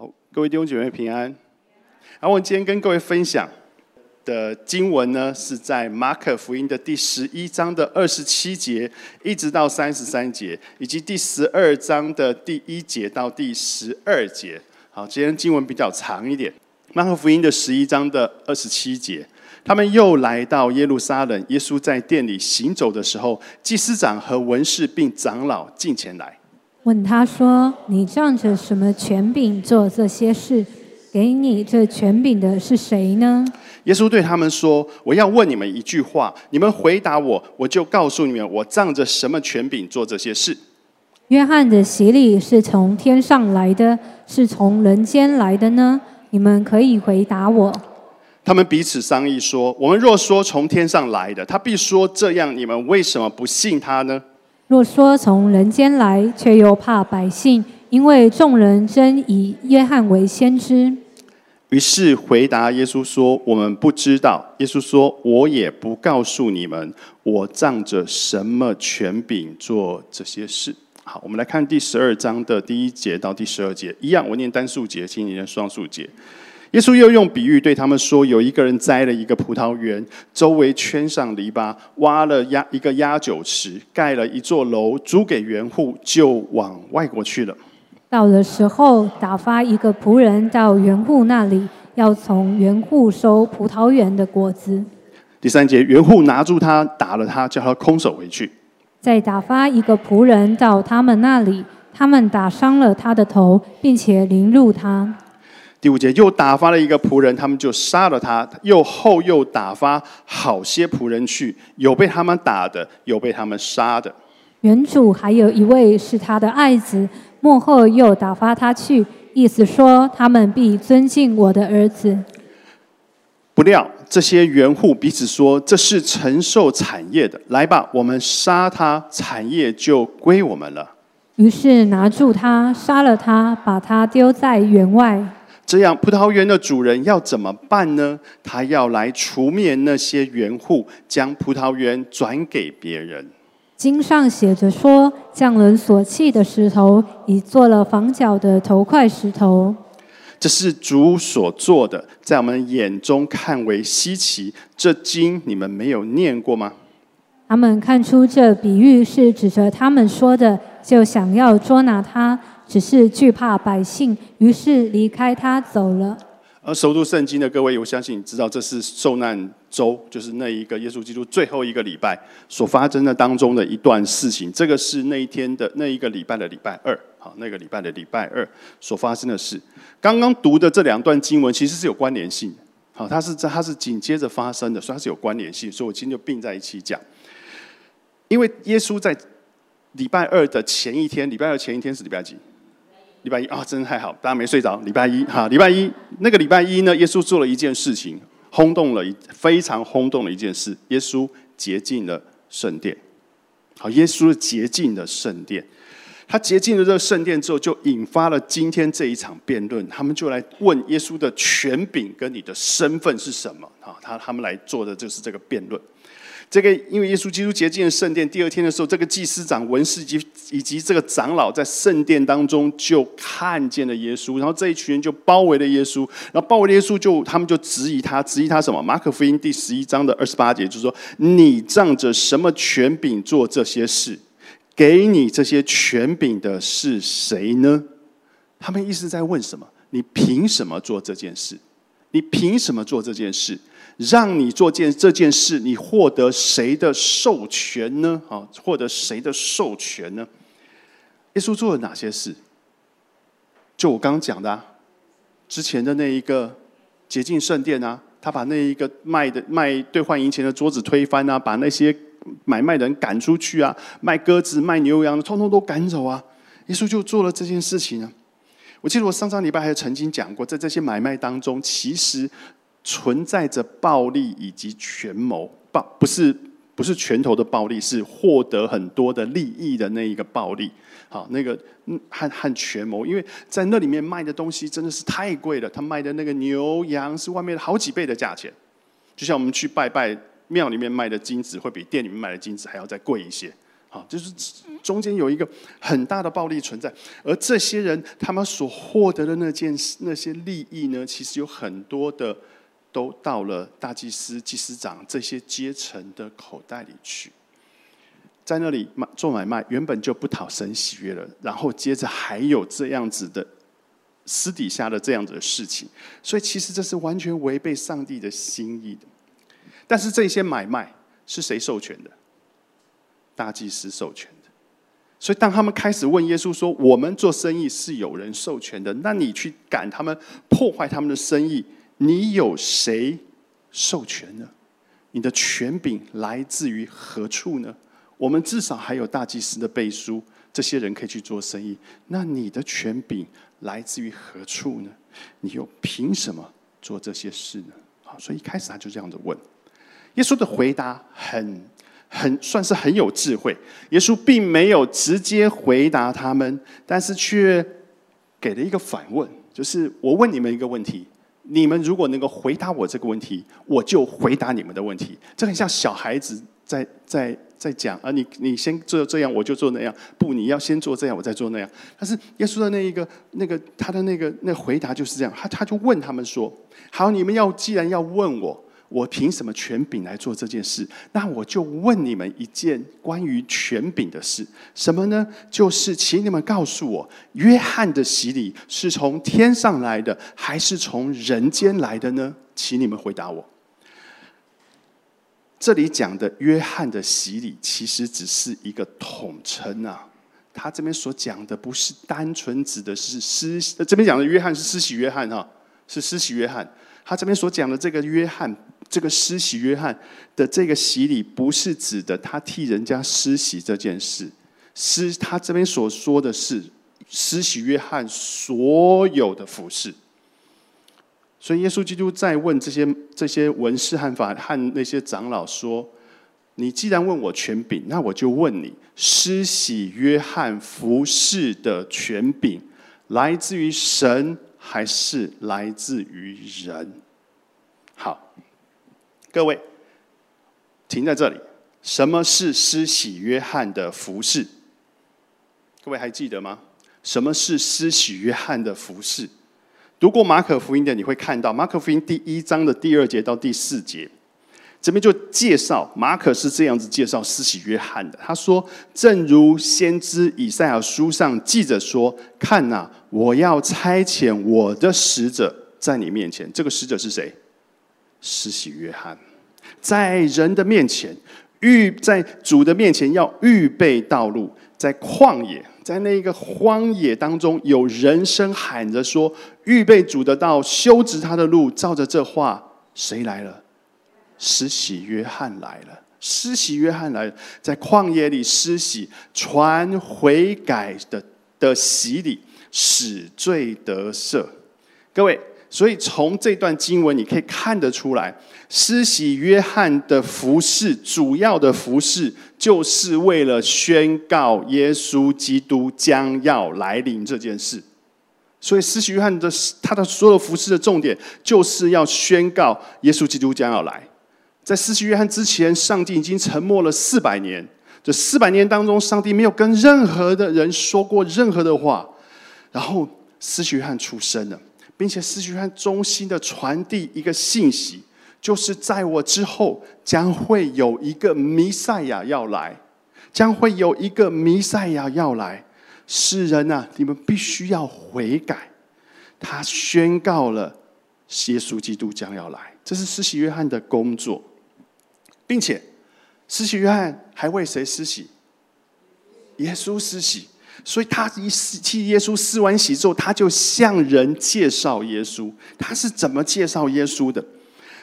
好，各位弟兄姐妹平安。然后我今天跟各位分享的经文呢，是在马可福音的第十一章的二十七节，一直到三十三节，以及第十二章的第一节到第十二节。好，今天经文比较长一点。马可福音的十一章的二十七节，他们又来到耶路撒冷，耶稣在店里行走的时候，祭司长和文士并长老进前来。问他说：“你仗着什么权柄做这些事？给你这权柄的是谁呢？”耶稣对他们说：“我要问你们一句话，你们回答我，我就告诉你们，我仗着什么权柄做这些事。”约翰的洗礼是从天上来的，是从人间来的呢？你们可以回答我。他们彼此商议说：“我们若说从天上来的，他必说这样，你们为什么不信他呢？”若说从人间来，却又怕百姓，因为众人真以约翰为先知。于是回答耶稣说：“我们不知道。”耶稣说：“我也不告诉你们，我仗着什么权柄做这些事。”好，我们来看第十二章的第一节到第十二节，一样，我念单数节，请你念双数节。耶稣又用比喻对他们说：“有一个人栽了一个葡萄园，周围圈上篱笆，挖了压一个压酒池，盖了一座楼，租给园户，就往外国去了。到的时候，打发一个仆人到园户那里，要从园户收葡萄园的果子。第三节，园户拿住他，打了他，叫他空手回去。再打发一个仆人到他们那里，他们打伤了他的头，并且凌辱他。第五节又打发了一个仆人，他们就杀了他。又后又打发好些仆人去，有被他们打的，有被他们杀的。原主还有一位是他的爱子，幕后又打发他去，意思说他们必尊敬我的儿子。不料这些园户彼此说：“这是承受产业的，来吧，我们杀他，产业就归我们了。”于是拿住他，杀了他，把他丢在园外。这样，葡萄园的主人要怎么办呢？他要来除灭那些园户，将葡萄园转给别人。经上写着说：“匠人所弃的石头，已做了房角的头块石头。”这是主所做的，在我们眼中看为稀奇。这经你们没有念过吗？他们看出这比喻是指着他们说的，就想要捉拿他。只是惧怕百姓，于是离开他走了。而熟读圣经的各位，我相信你知道，这是受难周，就是那一个耶稣基督最后一个礼拜所发生的当中的一段事情。这个是那一天的那一个礼拜的礼拜二，好，那个礼拜的礼拜二所发生的事。刚刚读的这两段经文其实是有关联性的，好，它是在它是紧接着发生的，所以它是有关联性，所以我今天就并在一起讲。因为耶稣在礼拜二的前一天，礼拜二前一天是礼拜几？礼拜一啊，真的太好，大家没睡着。礼拜一哈，礼拜一那个礼拜一呢，耶稣做了一件事情，轰动了一非常轰动的一件事。耶稣洁净了圣殿。好，耶稣洁净了圣殿。他洁净了这个圣殿之后，就引发了今天这一场辩论。他们就来问耶稣的权柄跟你的身份是什么？啊，他他们来做的就是这个辩论。这个因为耶稣基督洁净了圣殿，第二天的时候，这个祭司长、文士及以及这个长老在圣殿当中就看见了耶稣，然后这一群人就包围了耶稣，然后包围了耶稣，就他们就质疑他，质疑他什么？马可福音第十一章的二十八节就是说：“你仗着什么权柄做这些事？给你这些权柄的是谁呢？”他们一直在问什么？你凭什么做这件事？你凭什么做这件事？让你做件这件事，你获得谁的授权呢？啊，获得谁的授权呢？耶稣做了哪些事？就我刚刚讲的，啊，之前的那一个洁净圣殿啊，他把那一个卖的卖兑换银钱的桌子推翻啊，把那些买卖人赶出去啊，卖鸽子卖牛羊的通通都赶走啊。耶稣就做了这件事情啊。我记得我上上礼拜还曾经讲过，在这些买卖当中，其实。存在着暴力以及权谋，暴不是不是拳头的暴力，是获得很多的利益的那一个暴力。好，那个和和权谋，因为在那里面卖的东西真的是太贵了，他卖的那个牛羊是外面好几倍的价钱。就像我们去拜拜庙里面卖的金子，会比店里面卖的金子还要再贵一些。好，就是中间有一个很大的暴力存在，而这些人他们所获得的那件那些利益呢，其实有很多的都到了大祭司、祭司长这些阶层的口袋里去，在那里做买卖，原本就不讨神喜悦了，然后接着还有这样子的私底下的这样子的事情，所以其实这是完全违背上帝的心意的。但是这些买卖是谁授权的？大祭司授权的，所以当他们开始问耶稣说：“我们做生意是有人授权的，那你去赶他们、破坏他们的生意，你有谁授权呢？你的权柄来自于何处呢？我们至少还有大祭司的背书，这些人可以去做生意。那你的权柄来自于何处呢？你又凭什么做这些事呢？”好，所以一开始他就这样子问，耶稣的回答很。很算是很有智慧，耶稣并没有直接回答他们，但是却给了一个反问，就是我问你们一个问题，你们如果能够回答我这个问题，我就回答你们的问题。这很像小孩子在在在讲啊，你你先做这样，我就做那样，不，你要先做这样，我再做那样。但是耶稣的那一个那个他的那个那回答就是这样，他他就问他们说：好，你们要既然要问我。我凭什么权柄来做这件事？那我就问你们一件关于权柄的事，什么呢？就是请你们告诉我，约翰的洗礼是从天上来的，还是从人间来的呢？请你们回答我。这里讲的约翰的洗礼，其实只是一个统称啊。他这边所讲的，不是单纯指的是施，这边讲的约翰是施洗约翰哈，是施洗约翰。他这边所讲的这个约翰。这个施洗约翰的这个洗礼，不是指的他替人家施洗这件事，施他这边所说的是施洗约翰所有的服饰。所以耶稣基督在问这些这些文士和法和那些长老说：“你既然问我权柄，那我就问你，施洗约翰服饰的权柄来自于神，还是来自于人？”好。各位，停在这里。什么是施洗约翰的服饰？各位还记得吗？什么是施洗约翰的服饰？读过马可福音的，你会看到马可福音第一章的第二节到第四节，这边就介绍马可是这样子介绍施洗约翰的。他说：“正如先知以赛亚书上记着说，看呐，我要差遣我的使者在你面前。这个使者是谁？”施洗约翰，在人的面前预在主的面前要预备道路，在旷野，在那一个荒野当中，有人声喊着说：“预备主的道，修直他的路。”照着这话，谁来了？施洗约翰来了。施洗约翰来，在旷野里施洗，传悔改的的洗礼，使罪得赦。各位。所以从这段经文，你可以看得出来，施洗约翰的服饰，主要的服饰，就是为了宣告耶稣基督将要来临这件事。所以施洗约翰的他的所有服饰的重点，就是要宣告耶稣基督将要来。在施洗约翰之前，上帝已经沉默了四百年。这四百年当中，上帝没有跟任何的人说过任何的话。然后施洗约翰出生了。并且，施洗约翰衷心的传递一个信息，就是在我之后将会有一个弥赛亚要来，将会有一个弥赛亚要来。世人呐，你们必须要悔改。他宣告了耶稣基督将要来，这是施洗约翰的工作，并且施洗约翰还为谁施洗？耶稣施洗。所以他一替耶稣施完洗之后，他就向人介绍耶稣。他是怎么介绍耶稣的？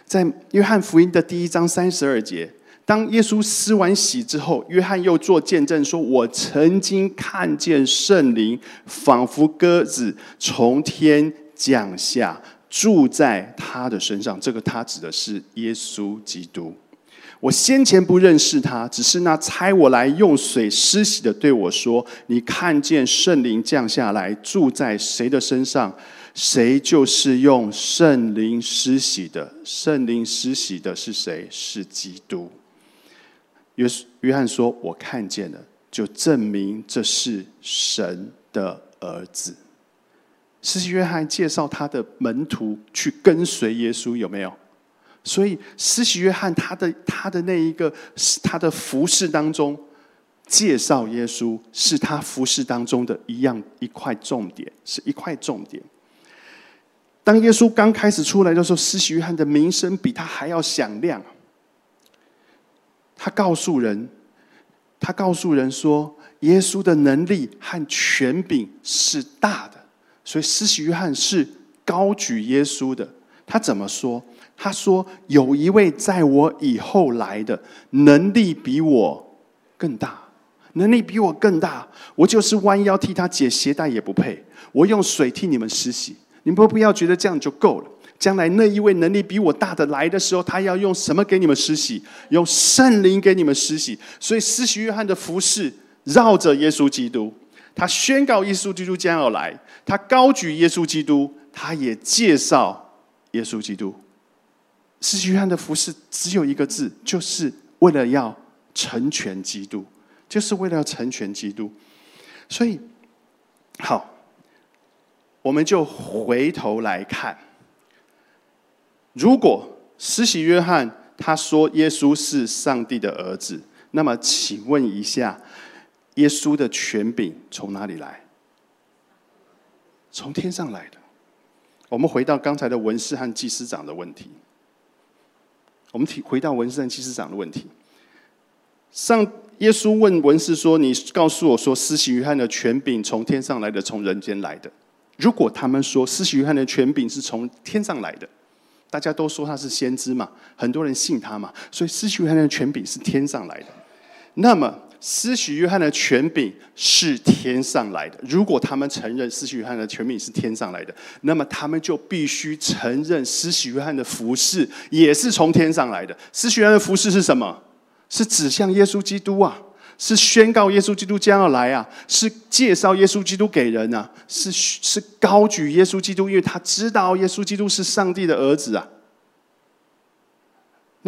在约翰福音的第一章三十二节，当耶稣施完洗之后，约翰又做见证说：“我曾经看见圣灵仿佛鸽子从天降下，住在他的身上。”这个他指的是耶稣基督。我先前不认识他，只是那差我来用水施洗的对我说：“你看见圣灵降下来住在谁的身上，谁就是用圣灵施洗的。圣灵施洗的是谁？是基督。”约约翰说：“我看见了。”就证明这是神的儿子。施洗约翰介绍他的门徒去跟随耶稣，有没有？所以施洗约翰他的他的那一个他的服饰当中，介绍耶稣是他服饰当中的一样一块重点，是一块重点。当耶稣刚开始出来的时候，施洗约翰的名声比他还要响亮。他告诉人，他告诉人说，耶稣的能力和权柄是大的。所以，施洗约翰是高举耶稣的。他怎么说？他说：“有一位在我以后来的，能力比我更大，能力比我更大。我就是弯腰替他解鞋带也不配。我用水替你们施洗，你们不要觉得这样就够了。将来那一位能力比我大的来的时候，他要用什么给你们施洗？用圣灵给你们施洗。所以，施洗约翰的服饰绕着耶稣基督。”他宣告耶稣基督将要来，他高举耶稣基督，他也介绍耶稣基督。施洗约翰的服饰只有一个字，就是为了要成全基督，就是为了要成全基督。所以，好，我们就回头来看，如果施洗约翰他说耶稣是上帝的儿子，那么请问一下。耶稣的权柄从哪里来？从天上来的。我们回到刚才的文士和祭司长的问题。我们提回到文士和祭司长的问题。上耶稣问文士说：“你告诉我说，施洗约翰的权柄从天上来的，从人间来的？如果他们说施洗约翰的权柄是从天上来的，大家都说他是先知嘛，很多人信他嘛，所以施洗约翰的权柄是天上来的。那么？”施洗约翰的权柄是天上来的。如果他们承认施洗约翰的权柄是天上来的，那么他们就必须承认施洗约翰的服饰也是从天上来的。施洗约翰的服饰是什么？是指向耶稣基督啊，是宣告耶稣基督将要来啊，是介绍耶稣基督给人啊，是是高举耶稣基督，因为他知道耶稣基督是上帝的儿子啊。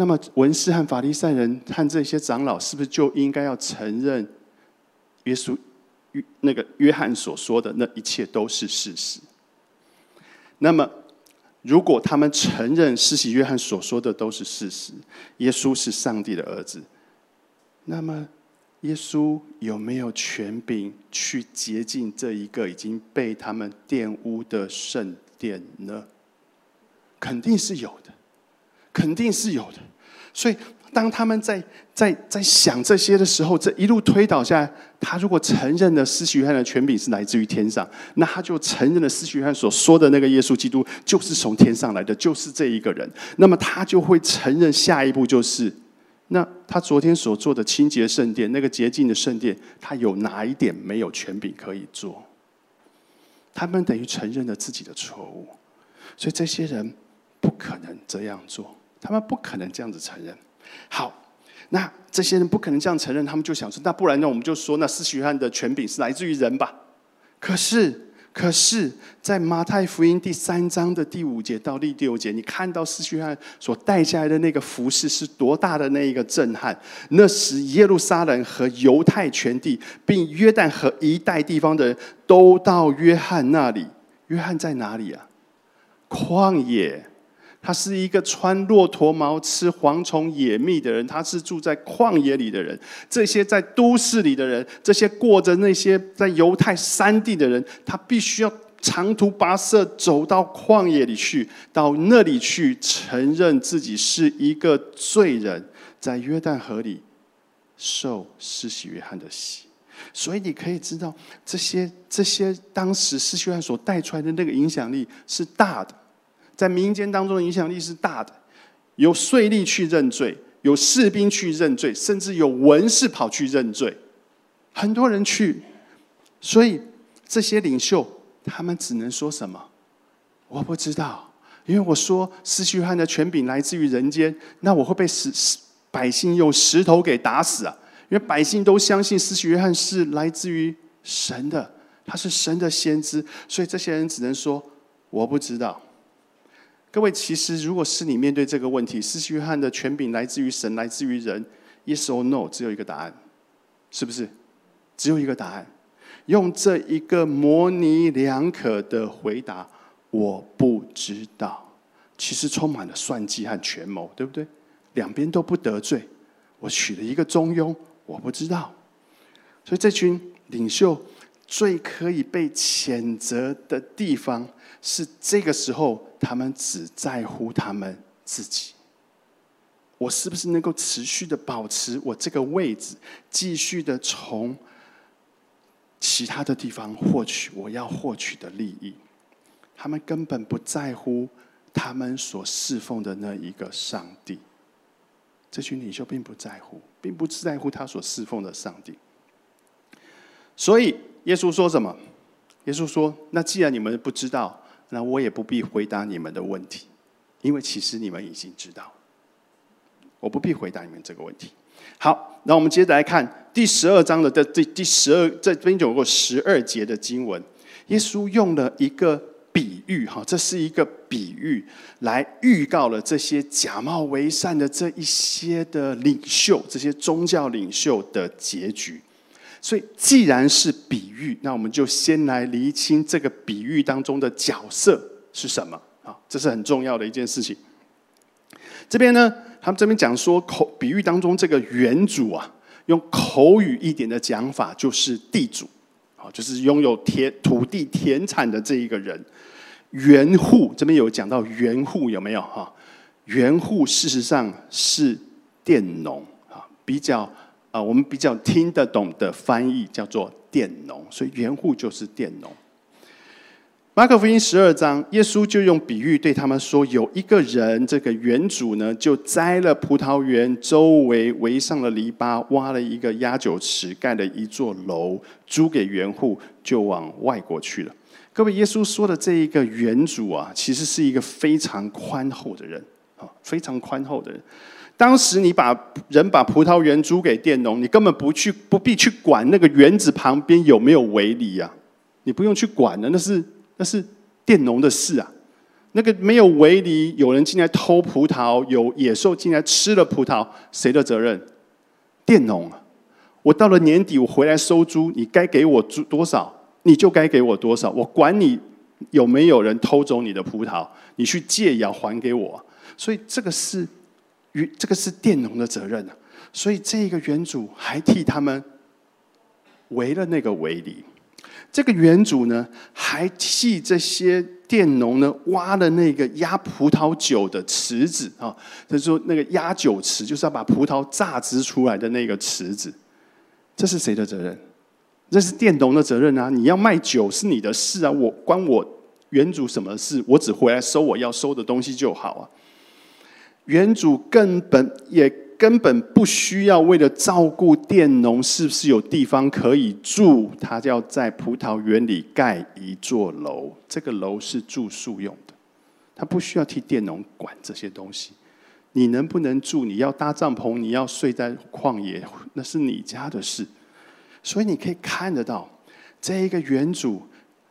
那么文士和法利赛人和这些长老，是不是就应该要承认耶稣约那个约翰所说的那一切都是事实？那么，如果他们承认施洗约翰所说的都是事实，耶稣是上帝的儿子，那么耶稣有没有权柄去洁净这一个已经被他们玷污的圣殿呢？肯定是有的。肯定是有的，所以当他们在在在想这些的时候，这一路推导下来，他如果承认了施洗约翰的权柄是来自于天上，那他就承认了施洗约翰所说的那个耶稣基督就是从天上来的，就是这一个人。那么他就会承认下一步就是，那他昨天所做的清洁圣殿，那个洁净的圣殿，他有哪一点没有权柄可以做？他们等于承认了自己的错误，所以这些人不可能这样做。他们不可能这样子承认。好，那这些人不可能这样承认，他们就想说：那不然呢？我们就说，那施洗约翰的权柄是来自于人吧？可是，可是在马太福音第三章的第五节到第六节，你看到施洗约翰所带下来的那个服饰是多大的那一个震撼？那时耶路撒冷和犹太全地，并约旦河一带地方的人都到约翰那里。约翰在哪里啊？旷野。他是一个穿骆驼毛、吃蝗虫野蜜的人，他是住在旷野里的人。这些在都市里的人，这些过着那些在犹太山地的人，他必须要长途跋涉走到旷野里去，到那里去承认自己是一个罪人，在约旦河里受施洗约翰的洗。所以你可以知道，这些这些当时施洗约翰所带出来的那个影响力是大的。在民间当中的影响力是大的，有税吏去认罪，有士兵去认罪，甚至有文士跑去认罪，很多人去，所以这些领袖他们只能说什么？我不知道，因为我说施洗约翰的权柄来自于人间，那我会被石百姓用石头给打死啊！因为百姓都相信施洗约翰是来自于神的，他是神的先知，所以这些人只能说我不知道。各位，其实如果是你面对这个问题，施洗约翰的权柄来自于神，来自于人，Yes or No，只有一个答案，是不是？只有一个答案，用这一个模棱两可的回答，我不知道，其实充满了算计和权谋，对不对？两边都不得罪，我取了一个中庸，我不知道。所以这群领袖最可以被谴责的地方，是这个时候他们只在乎他们自己。我是不是能够持续的保持我这个位置，继续的从其他的地方获取我要获取的利益？他们根本不在乎他们所侍奉的那一个上帝。这群领袖并不在乎，并不在乎他所侍奉的上帝。所以耶稣说什么？耶稣说：“那既然你们不知道，那我也不必回答你们的问题，因为其实你们已经知道。”我不必回答你们这个问题。好，那我们接着来看第十二章的这第第十二这边有过十二节的经文。耶稣用了一个比喻，哈，这是一个比喻，来预告了这些假冒为善的这一些的领袖，这些宗教领袖的结局。所以，既然是比喻，那我们就先来厘清这个比喻当中的角色是什么啊？这是很重要的一件事情。这边呢？他们这边讲说口比喻当中这个原主啊，用口语一点的讲法就是地主，啊，就是拥有田土地田产的这一个人。原户这边有讲到原户有没有哈？原户事实上是佃农啊，比较啊，我们比较听得懂的翻译叫做佃农，所以原户就是佃农。马可福音十二章，耶稣就用比喻对他们说：有一个人，这个园主呢，就栽了葡萄园，周围围上了篱笆，挖了一个压酒池，盖了一座楼，租给园户，就往外国去了。各位，耶稣说的这一个园主啊，其实是一个非常宽厚的人啊，非常宽厚的人。当时你把人把葡萄园租给佃农，你根本不去不必去管那个园子旁边有没有围篱呀，你不用去管的，那是。那是佃农的事啊！那个没有围篱，有人进来偷葡萄，有野兽进来吃了葡萄，谁的责任？佃农啊！我到了年底，我回来收租，你该给我租多少，你就该给我多少。我管你有没有人偷走你的葡萄，你去借也要还给我。所以这个是与这个是佃农的责任啊！所以这个原主还替他们围了那个围篱。这个原主呢，还替这些佃农呢挖了那个压葡萄酒的池子啊，就是说那个压酒池，就是要把葡萄榨汁出来的那个池子。这是谁的责任？这是佃农的责任啊！你要卖酒是你的事啊，我关我原主什么事？我只回来收我要收的东西就好啊。原主根本也。根本不需要为了照顾佃农是不是有地方可以住，他就要在葡萄园里盖一座楼。这个楼是住宿用的，他不需要替佃农管这些东西。你能不能住？你要搭帐篷，你要睡在旷野，那是你家的事。所以你可以看得到，这一个原主，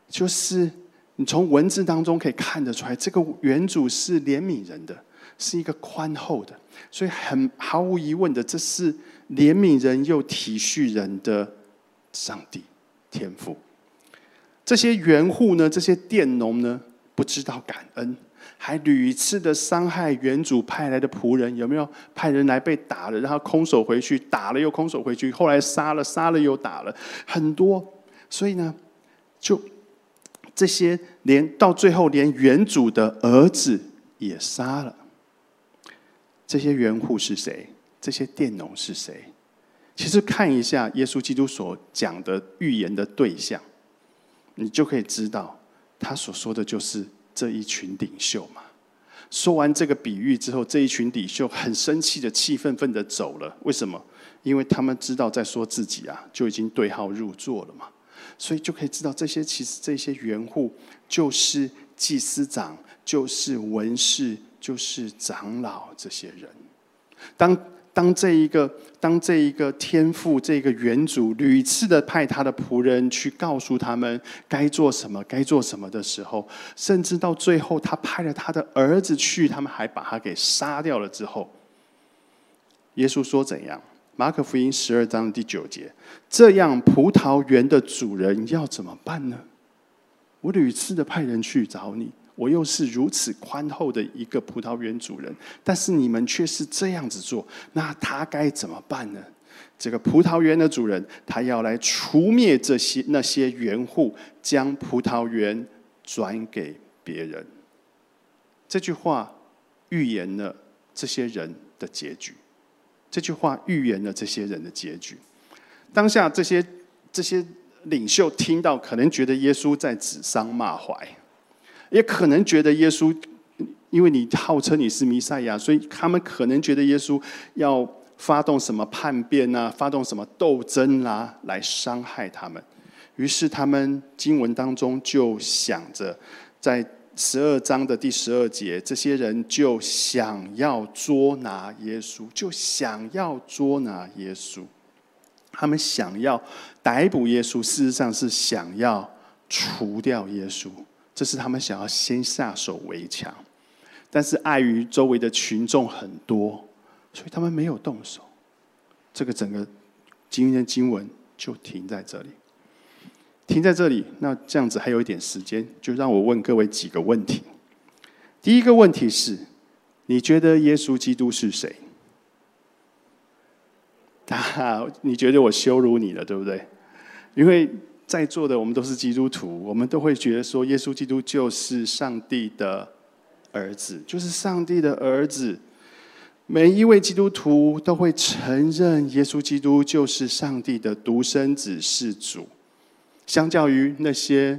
就是你从文字当中可以看得出来，这个原主是怜悯人的。是一个宽厚的，所以很毫无疑问的，这是怜悯人又体恤人的上帝天赋。这些园户呢，这些佃农呢，不知道感恩，还屡次的伤害原主派来的仆人。有没有派人来被打了，然后空手回去，打了又空手回去，后来杀了，杀了又打了，很多。所以呢，就这些连到最后，连原主的儿子也杀了。这些园户是谁？这些佃农是谁？其实看一下耶稣基督所讲的预言的对象，你就可以知道，他所说的就是这一群领袖嘛。说完这个比喻之后，这一群领袖很生气的、气愤愤的走了。为什么？因为他们知道在说自己啊，就已经对号入座了嘛。所以就可以知道，这些其实这些园户就是祭司长，就是文士。就是长老这些人，当当这一个当这一个天父这个原主屡次的派他的仆人去告诉他们该做什么该做什么的时候，甚至到最后他派了他的儿子去，他们还把他给杀掉了之后，耶稣说怎样？马可福音十二章第九节，这样葡萄园的主人要怎么办呢？我屡次的派人去找你，我又是如此宽厚的一个葡萄园主人，但是你们却是这样子做，那他该怎么办呢？这个葡萄园的主人，他要来除灭这些那些园户，将葡萄园转给别人。这句话预言了这些人的结局。这句话预言了这些人的结局。当下这些这些领袖听到，可能觉得耶稣在指桑骂槐，也可能觉得耶稣，因为你号称你是弥赛亚，所以他们可能觉得耶稣要发动什么叛变啊，发动什么斗争啦，来伤害他们。于是他们经文当中就想着在。十二章的第十二节，这些人就想要捉拿耶稣，就想要捉拿耶稣。他们想要逮捕耶稣，事实上是想要除掉耶稣。这是他们想要先下手为强，但是碍于周围的群众很多，所以他们没有动手。这个整个今天的经文就停在这里。停在这里，那这样子还有一点时间，就让我问各位几个问题。第一个问题是：你觉得耶稣基督是谁？啊，你觉得我羞辱你了，对不对？因为在座的我们都是基督徒，我们都会觉得说，耶稣基督就是上帝的儿子，就是上帝的儿子。每一位基督徒都会承认，耶稣基督就是上帝的独生子，是主。相较于那些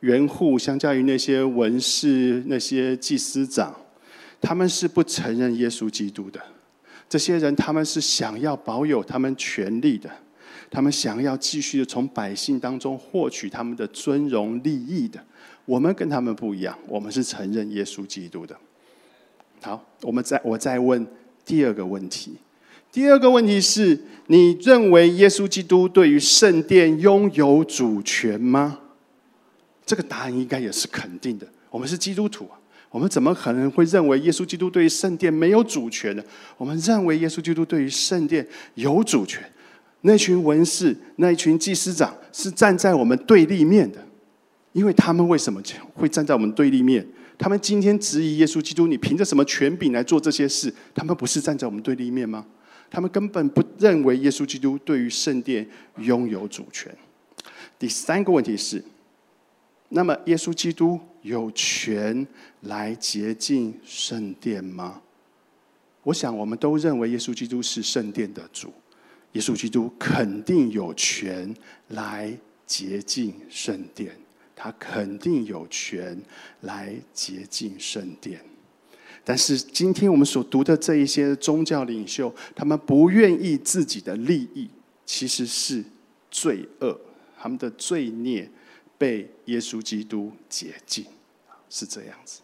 元户，相较于那些文士、那些祭司长，他们是不承认耶稣基督的。这些人，他们是想要保有他们权利的，他们想要继续的从百姓当中获取他们的尊荣利益的。我们跟他们不一样，我们是承认耶稣基督的。好，我们再我再问第二个问题。第二个问题是你认为耶稣基督对于圣殿拥有主权吗？这个答案应该也是肯定的。我们是基督徒啊，我们怎么可能会认为耶稣基督对于圣殿没有主权呢？我们认为耶稣基督对于圣殿有主权。那群文士、那一群祭司长是站在我们对立面的，因为他们为什么会站在我们对立面？他们今天质疑耶稣基督，你凭着什么权柄来做这些事？他们不是站在我们对立面吗？他们根本不认为耶稣基督对于圣殿拥有主权。第三个问题是：那么耶稣基督有权来洁净圣殿吗？我想我们都认为耶稣基督是圣殿的主，耶稣基督肯定有权来洁净圣殿，他肯定有权来洁净圣殿。但是今天我们所读的这一些宗教领袖，他们不愿意自己的利益其实是罪恶，他们的罪孽被耶稣基督洁净，是这样子。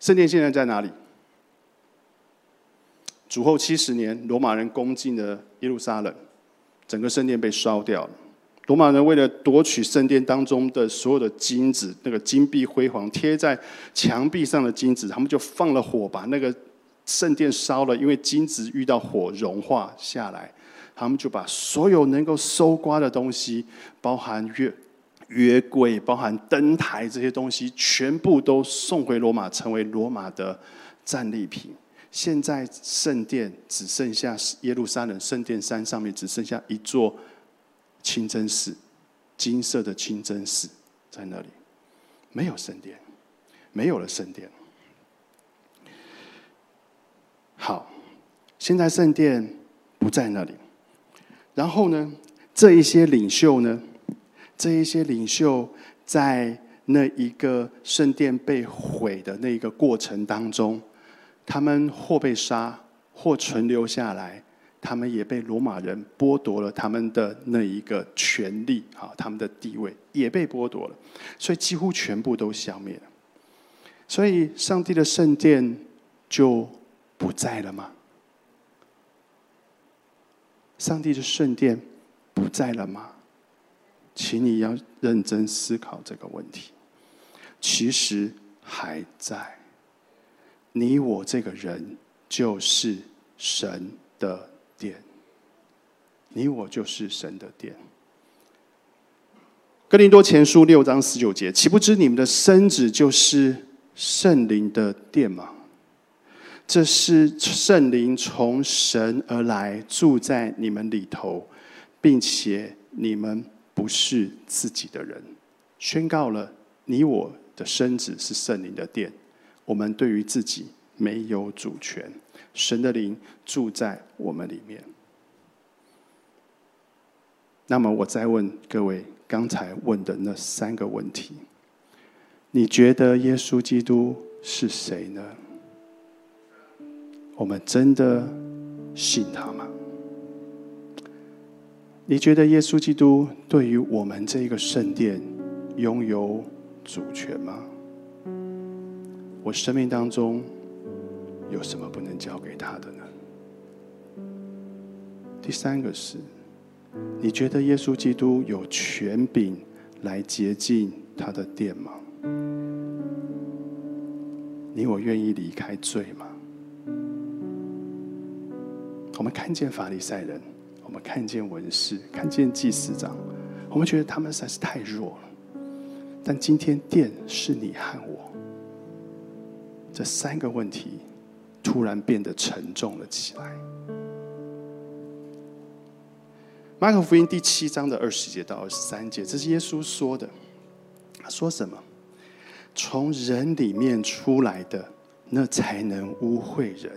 圣殿现在在哪里？主后七十年，罗马人攻进了耶路撒冷，整个圣殿被烧掉了。罗马人为了夺取圣殿当中的所有的金子，那个金碧辉煌贴在墙壁上的金子，他们就放了火，把那个圣殿烧了。因为金子遇到火融化下来，他们就把所有能够搜刮的东西，包含约约柜、包含灯台这些东西，全部都送回罗马，成为罗马的战利品。现在圣殿只剩下耶路撒冷圣殿山上面只剩下一座。清真寺，金色的清真寺在那里，没有圣殿，没有了圣殿。好，现在圣殿不在那里。然后呢，这一些领袖呢，这一些领袖在那一个圣殿被毁的那一个过程当中，他们或被杀，或存留下来。他们也被罗马人剥夺了他们的那一个权利，啊，他们的地位也被剥夺了，所以几乎全部都消灭了。所以，上帝的圣殿就不在了吗？上帝的圣殿不在了吗？请你要认真思考这个问题。其实还在，你我这个人就是神。的殿。你我就是神的殿。哥林多前书六章十九节，岂不知你们的身子就是圣灵的殿吗？这是圣灵从神而来，住在你们里头，并且你们不是自己的人。宣告了，你我的身子是圣灵的殿，我们对于自己没有主权。神的灵住在我们里面。那么，我再问各位刚才问的那三个问题：你觉得耶稣基督是谁呢？我们真的信他吗？你觉得耶稣基督对于我们这一个圣殿拥有主权吗？我生命当中有什么不能交给他的呢？第三个是，你觉得耶稣基督有权柄来洁净他的殿吗？你我愿意离开罪吗？我们看见法利赛人，我们看见文士，看见祭司长，我们觉得他们实在是太弱了。但今天殿是你和我，这三个问题突然变得沉重了起来。马可福音第七章的二十节到二十三节，这是耶稣说的。他说什么？从人里面出来的，那才能污秽人。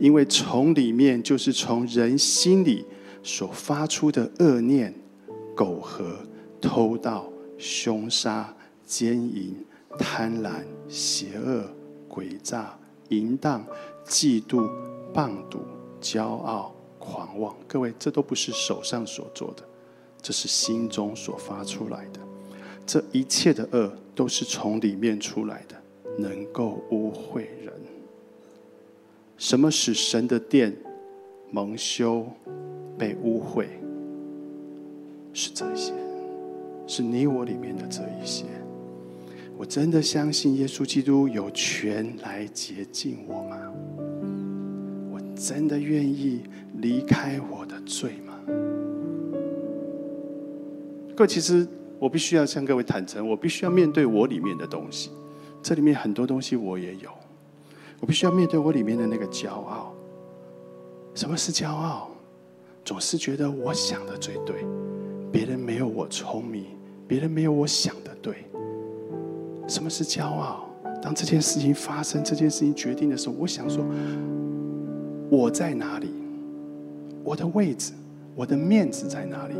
因为从里面就是从人心里所发出的恶念、苟合、偷盗、凶杀、奸淫、贪婪、邪恶、诡诈、淫荡、嫉妒、棒赌、骄傲、狂妄。各位，这都不是手上所做的，这是心中所发出来的。这一切的恶都是从里面出来的，能够污秽人。什么使神的殿蒙羞、被污秽？是这些，是你我里面的这一些。我真的相信耶稣基督有权来洁净我吗？我真的愿意离开我的罪吗？各位，其实我必须要向各位坦诚，我必须要面对我里面的东西。这里面很多东西我也有。我必须要面对我里面的那个骄傲。什么是骄傲？总是觉得我想的最对，别人没有我聪明，别人没有我想的对。什么是骄傲？当这件事情发生，这件事情决定的时候，我想说，我在哪里？我的位置，我的面子在哪里？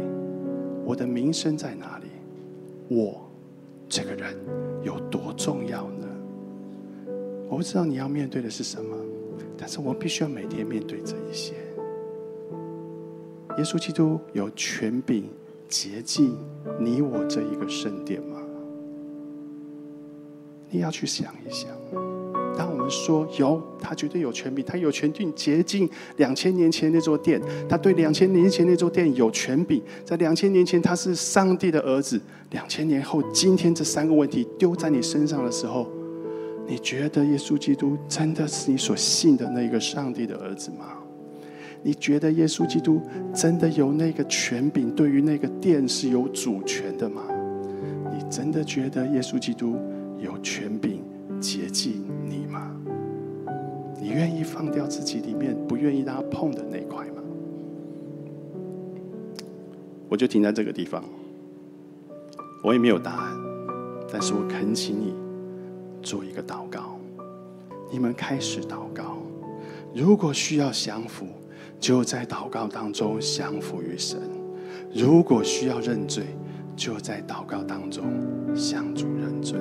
我的名声在哪里？我这个人有多重要呢？我不知道你要面对的是什么，但是我必须要每天面对这一些。耶稣基督有权柄洁净你我这一个圣殿吗？你要去想一想。当我们说有，他绝对有权柄，他有权定洁净两千年前那座殿，他对两千年前那座殿有权柄。在两千年前他是上帝的儿子，两千年后今天这三个问题丢在你身上的时候。你觉得耶稣基督真的是你所信的那个上帝的儿子吗？你觉得耶稣基督真的有那个权柄，对于那个殿是有主权的吗？你真的觉得耶稣基督有权柄洁净你吗？你愿意放掉自己里面不愿意让他碰的那块吗？我就停在这个地方，我也没有答案，但是我恳请你。做一个祷告，你们开始祷告。如果需要降服，就在祷告当中降服于神；如果需要认罪，就在祷告当中向主认罪。